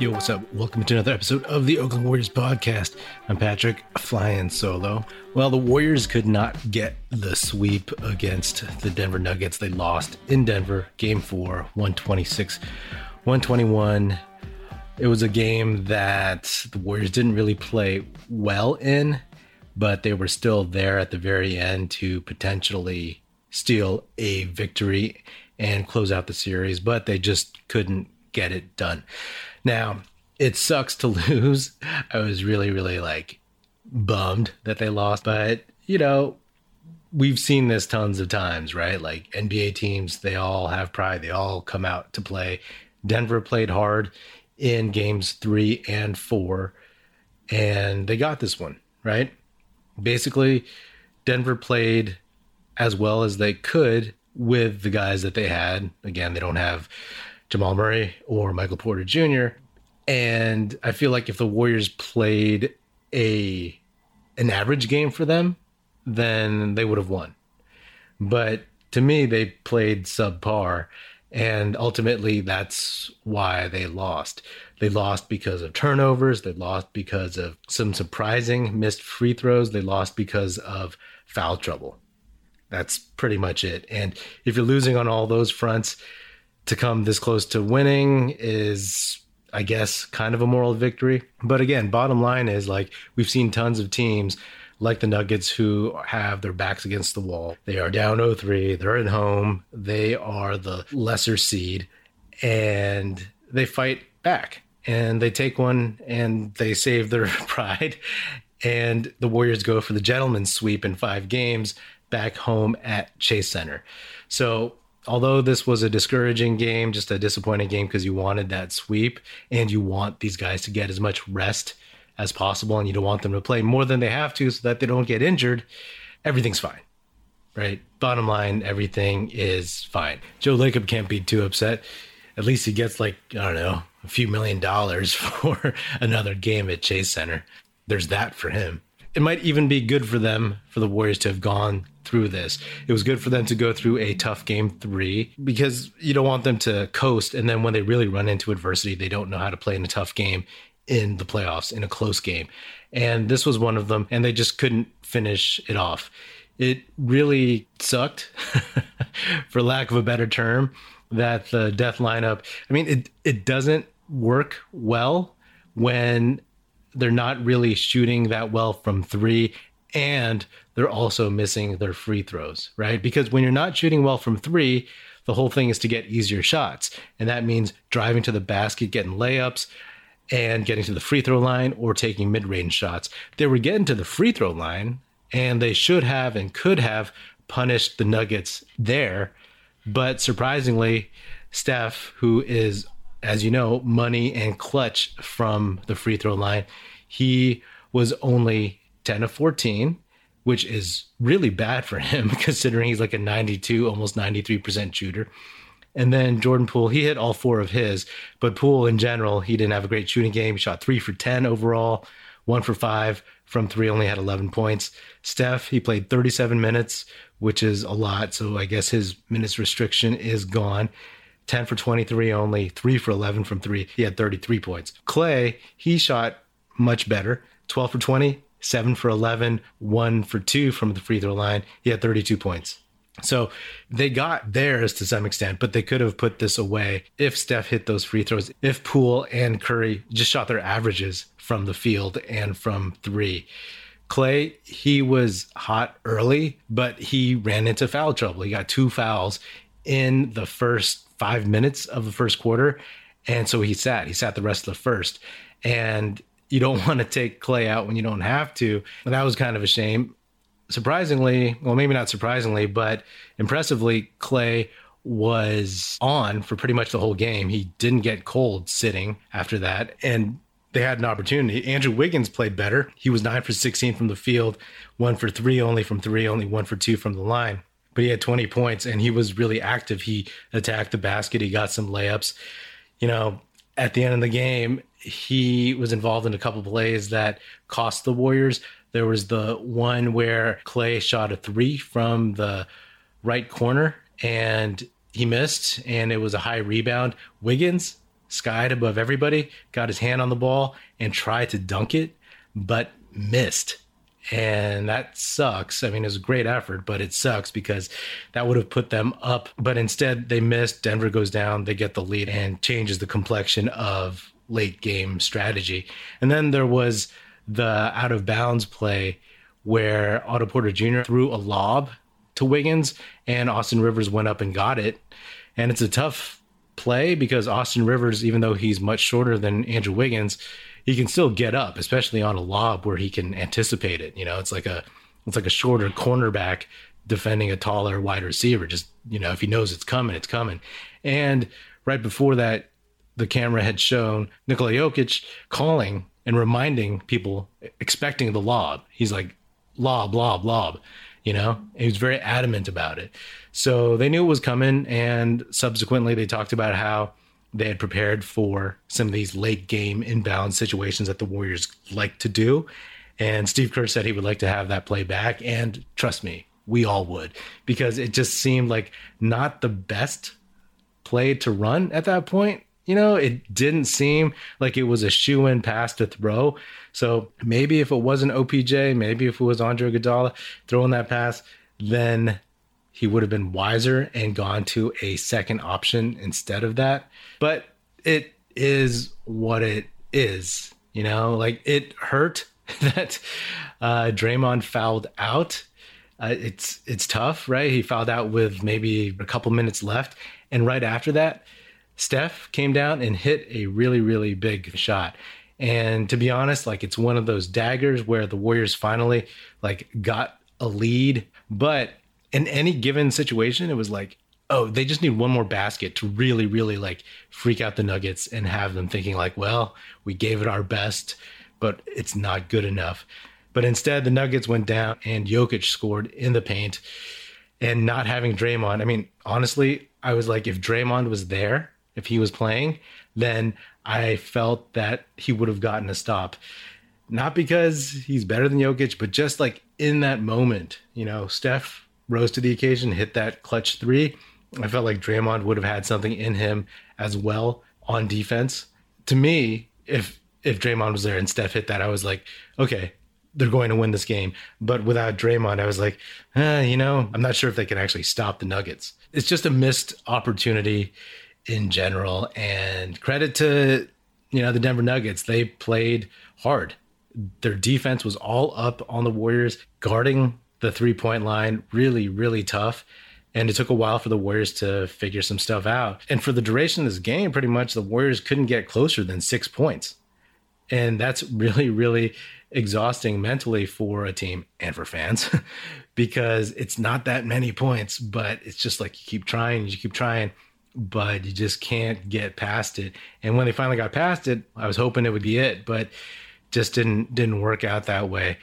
Yo, what's up? Welcome to another episode of the Oakland Warriors podcast. I'm Patrick, flying solo. Well, the Warriors could not get the sweep against the Denver Nuggets. They lost in Denver, game four, 126, 121. It was a game that the Warriors didn't really play well in, but they were still there at the very end to potentially steal a victory and close out the series, but they just couldn't get it done. Now, it sucks to lose. I was really, really like bummed that they lost, but you know, we've seen this tons of times, right? Like NBA teams, they all have pride, they all come out to play. Denver played hard in games three and four, and they got this one, right? Basically, Denver played as well as they could with the guys that they had. Again, they don't have Jamal Murray or Michael Porter Jr. And I feel like if the Warriors played a an average game for them, then they would have won. But to me, they played subpar. And ultimately, that's why they lost. They lost because of turnovers. They lost because of some surprising missed free throws. They lost because of foul trouble. That's pretty much it. And if you're losing on all those fronts, to come this close to winning is I guess kind of a moral victory. But again, bottom line is like we've seen tons of teams like the Nuggets who have their backs against the wall. They are down 0-3, they're at home, they are the lesser seed and they fight back and they take one and they save their pride and the Warriors go for the gentleman's sweep in 5 games back home at Chase Center. So although this was a discouraging game, just a disappointing game because you wanted that sweep and you want these guys to get as much rest as possible and you don't want them to play more than they have to so that they don't get injured, everything's fine. Right? Bottom line, everything is fine. Joe Lacob can't be too upset. At least he gets like, I don't know, a few million dollars for another game at Chase Center. There's that for him it might even be good for them for the Warriors to have gone through this. It was good for them to go through a tough game three because you don't want them to coast and then when they really run into adversity, they don't know how to play in a tough game in the playoffs in a close game. And this was one of them, and they just couldn't finish it off. It really sucked, for lack of a better term, that the death lineup. I mean, it it doesn't work well when they're not really shooting that well from three and they're also missing their free throws, right? Because when you're not shooting well from three, the whole thing is to get easier shots. And that means driving to the basket, getting layups, and getting to the free throw line or taking mid range shots. They were getting to the free throw line, and they should have and could have punished the Nuggets there. But surprisingly, Steph, who is as you know, money and clutch from the free throw line. He was only 10 of 14, which is really bad for him considering he's like a 92, almost 93% shooter. And then Jordan Poole, he hit all four of his, but Poole in general, he didn't have a great shooting game. He shot three for 10 overall, one for five from three, only had 11 points. Steph, he played 37 minutes, which is a lot. So I guess his minutes restriction is gone. 10 for 23 only, 3 for 11 from 3. He had 33 points. Clay, he shot much better. 12 for 20, 7 for 11, 1 for 2 from the free throw line. He had 32 points. So they got theirs to some extent, but they could have put this away if Steph hit those free throws, if Poole and Curry just shot their averages from the field and from three. Clay, he was hot early, but he ran into foul trouble. He got two fouls in the first five minutes of the first quarter. And so he sat, he sat the rest of the first. And you don't want to take Clay out when you don't have to. And that was kind of a shame. Surprisingly, well, maybe not surprisingly, but impressively, Clay was on for pretty much the whole game. He didn't get cold sitting after that. And they had an opportunity. Andrew Wiggins played better. He was nine for 16 from the field, one for three only from three, only one for two from the line but he had 20 points and he was really active. He attacked the basket, he got some layups. You know, at the end of the game, he was involved in a couple plays that cost the Warriors. There was the one where Clay shot a three from the right corner and he missed, and it was a high rebound. Wiggins skied above everybody, got his hand on the ball, and tried to dunk it, but missed. And that sucks. I mean, it was a great effort, but it sucks because that would have put them up. But instead, they missed. Denver goes down, they get the lead, and changes the complexion of late game strategy. And then there was the out of bounds play where Otto Porter Jr. threw a lob to Wiggins and Austin Rivers went up and got it. And it's a tough play because Austin Rivers, even though he's much shorter than Andrew Wiggins, he can still get up, especially on a lob where he can anticipate it. You know, it's like a it's like a shorter cornerback defending a taller wide receiver. Just you know, if he knows it's coming, it's coming. And right before that, the camera had shown Nikola Jokic calling and reminding people, expecting the lob. He's like, lob, lob, lob. You know, he was very adamant about it. So they knew it was coming. And subsequently, they talked about how they had prepared for some of these late game inbound situations that the Warriors like to do. And Steve Kerr said he would like to have that play back. And trust me, we all would, because it just seemed like not the best play to run at that point. You know, it didn't seem like it was a shoe in pass to throw. So maybe if it wasn't OPJ, maybe if it was Andre Iguodala throwing that pass, then he would have been wiser and gone to a second option instead of that. But it is what it is. You know, like it hurt that uh, Draymond fouled out. Uh, it's it's tough, right? He fouled out with maybe a couple minutes left, and right after that, Steph came down and hit a really, really big shot. And to be honest, like it's one of those daggers where the Warriors finally like got a lead. But in any given situation, it was like, oh, they just need one more basket to really, really like freak out the Nuggets and have them thinking like, well, we gave it our best, but it's not good enough. But instead, the Nuggets went down and Jokic scored in the paint. And not having Draymond, I mean, honestly, I was like, if Draymond was there, if he was playing, then I felt that he would have gotten a stop. Not because he's better than Jokic, but just like in that moment, you know, Steph rose to the occasion, hit that clutch three. I felt like Draymond would have had something in him as well on defense. To me, if if Draymond was there and Steph hit that, I was like, okay, they're going to win this game. But without Draymond, I was like, eh, you know, I'm not sure if they can actually stop the Nuggets. It's just a missed opportunity in general. And credit to you know the Denver Nuggets, they played hard. Their defense was all up on the Warriors, guarding the three point line, really, really tough. And it took a while for the Warriors to figure some stuff out. And for the duration of this game, pretty much the Warriors couldn't get closer than six points. And that's really, really exhausting mentally for a team and for fans because it's not that many points, but it's just like you keep trying, you keep trying but you just can't get past it. And when they finally got past it, I was hoping it would be it, but just didn't didn't work out that way.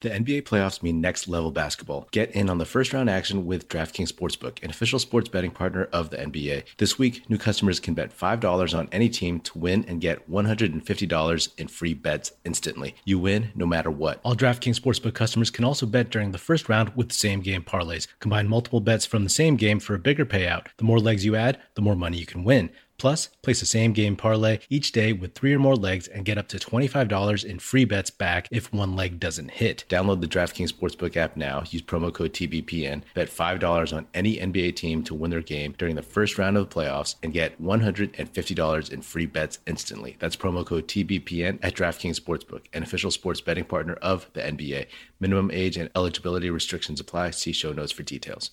The NBA playoffs mean next level basketball. Get in on the first round action with DraftKings Sportsbook, an official sports betting partner of the NBA. This week, new customers can bet $5 on any team to win and get $150 in free bets instantly. You win no matter what. All DraftKings Sportsbook customers can also bet during the first round with same game parlays. Combine multiple bets from the same game for a bigger payout. The more legs you add, the more money you can win. Plus, place a same game parlay each day with three or more legs and get up to $25 in free bets back if one leg doesn't hit. Download the DraftKings Sportsbook app now. Use promo code TBPN. Bet $5 on any NBA team to win their game during the first round of the playoffs and get $150 in free bets instantly. That's promo code TBPN at DraftKings Sportsbook, an official sports betting partner of the NBA. Minimum age and eligibility restrictions apply. See show notes for details.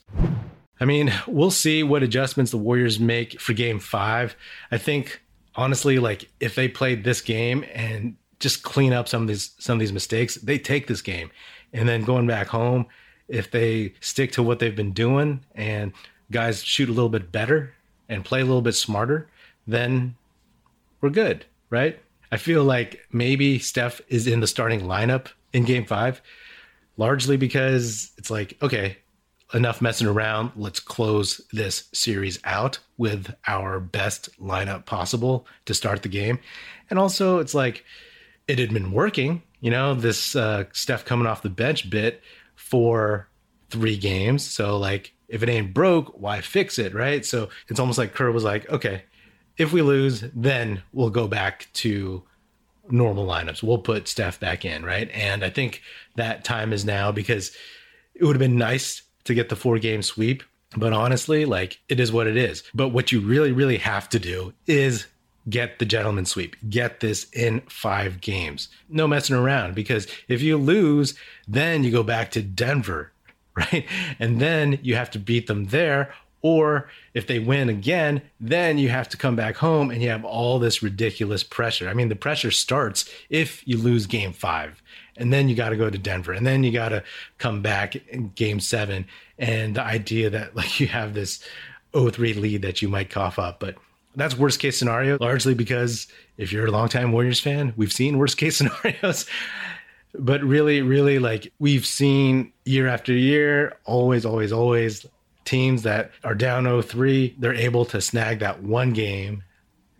I mean, we'll see what adjustments the Warriors make for game five. I think honestly, like if they played this game and just clean up some of these some of these mistakes, they take this game. And then going back home, if they stick to what they've been doing and guys shoot a little bit better and play a little bit smarter, then we're good, right? I feel like maybe Steph is in the starting lineup in game five, largely because it's like, okay, enough messing around. Let's close this series out with our best lineup possible to start the game. And also, it's like it had been working, you know, this uh, Steph coming off the bench bit for three games. So, like, if it ain't broke, why fix it, right? So it's almost like Kerr was like, okay, If we lose, then we'll go back to normal lineups. We'll put Steph back in, right? And I think that time is now because it would have been nice to get the four game sweep. But honestly, like it is what it is. But what you really, really have to do is get the gentleman sweep. Get this in five games. No messing around because if you lose, then you go back to Denver, right? And then you have to beat them there. Or if they win again, then you have to come back home and you have all this ridiculous pressure. I mean, the pressure starts if you lose game five, and then you got to go to Denver, and then you got to come back in game seven. And the idea that like you have this 0-3 lead that you might cough up, but that's worst case scenario, largely because if you're a longtime Warriors fan, we've seen worst case scenarios. But really, really, like we've seen year after year, always, always, always teams that are down 0-3, they're able to snag that one game,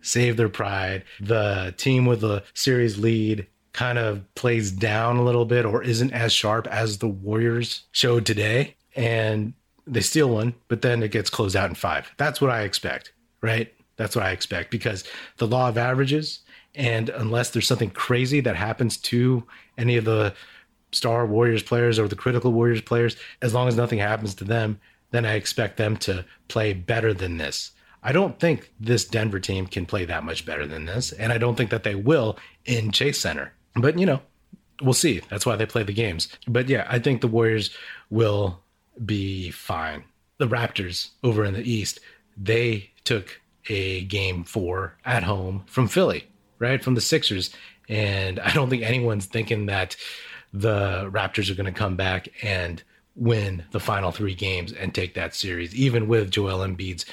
save their pride. The team with the series lead kind of plays down a little bit or isn't as sharp as the Warriors showed today. And they steal one, but then it gets closed out in five. That's what I expect, right? That's what I expect because the law of averages, and unless there's something crazy that happens to any of the star Warriors players or the critical Warriors players, as long as nothing happens to them, then I expect them to play better than this. I don't think this Denver team can play that much better than this, and I don't think that they will in Chase Center. But you know, we'll see. That's why they play the games. But yeah, I think the Warriors will be fine. The Raptors over in the East, they took a game four at home from Philly, right? From the Sixers. And I don't think anyone's thinking that the Raptors are going to come back and win the final three games and take that series, even with Joel Embiid's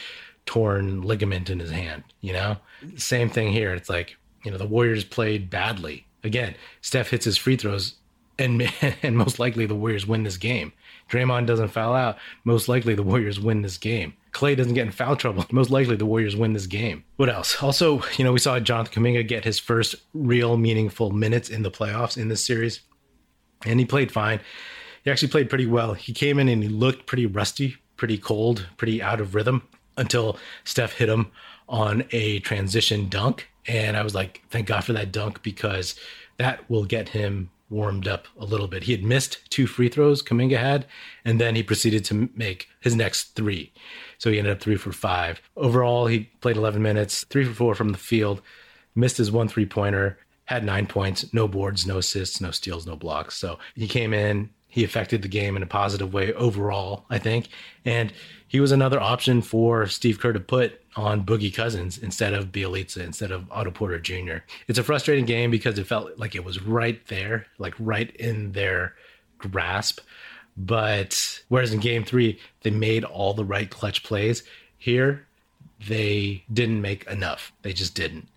torn ligament in his hand. You know, same thing here. It's like, you know, the Warriors played badly. Again, Steph hits his free throws, and, and most likely the Warriors win this game. Draymond doesn't foul out. Most likely the Warriors win this game. Clay doesn't get in foul trouble. Most likely the Warriors win this game. What else? Also, you know, we saw Jonathan Kuminga get his first real meaningful minutes in the playoffs in this series, and he played fine. He actually played pretty well. He came in and he looked pretty rusty, pretty cold, pretty out of rhythm until Steph hit him on a transition dunk. And I was like, thank God for that dunk because that will get him warmed up a little bit. He had missed two free throws Kuminga had, and then he proceeded to make his next three. So he ended up three for five. Overall, he played 11 minutes, three for four from the field, missed his one three pointer, had nine points, no boards, no assists, no steals, no blocks. So he came in, he affected the game in a positive way overall, I think. And he was another option for Steve Kerr to put on Boogie Cousins instead of Bjelica, instead of Otto Porter Jr. It's a frustrating game because it felt like it was right there, like right in their grasp. But whereas in game three, they made all the right clutch plays, here they didn't make enough. They just didn't.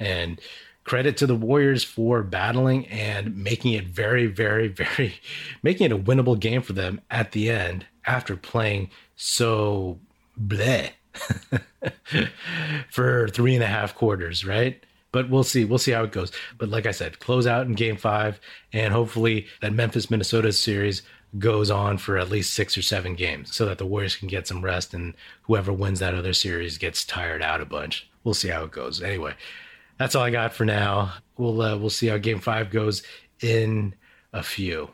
And credit to the Warriors for battling and making it very, very, very, making it a winnable game for them at the end after playing so bleh for three and a half quarters, right? But we'll see. We'll see how it goes. But like I said, close out in game five, and hopefully that Memphis Minnesota series goes on for at least six or seven games so that the Warriors can get some rest and whoever wins that other series gets tired out a bunch. We'll see how it goes. Anyway, that's all I got for now. We'll uh, we'll see how Game Five goes in a few.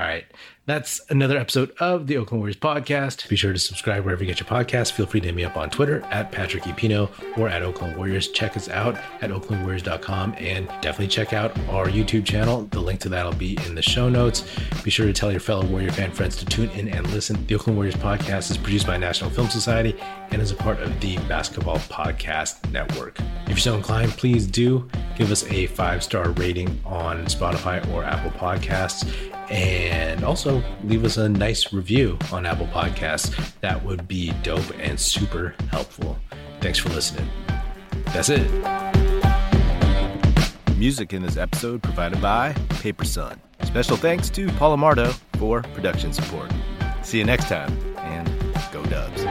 All right. That's another episode of the Oakland Warriors podcast. Be sure to subscribe wherever you get your podcast. Feel free to hit me up on Twitter at Patrick E. Pino or at Oakland Warriors. Check us out at oaklandwarriors.com and definitely check out our YouTube channel. The link to that will be in the show notes. Be sure to tell your fellow Warrior fan friends to tune in and listen. The Oakland Warriors podcast is produced by National Film Society and is a part of the Basketball Podcast Network. If you're so inclined, please do give us a five star rating on Spotify or Apple Podcasts. And also leave us a nice review on Apple Podcasts. That would be dope and super helpful. Thanks for listening. That's it. Music in this episode provided by Paper Son. Special thanks to Paul Amardo for production support. See you next time, and go Dubs.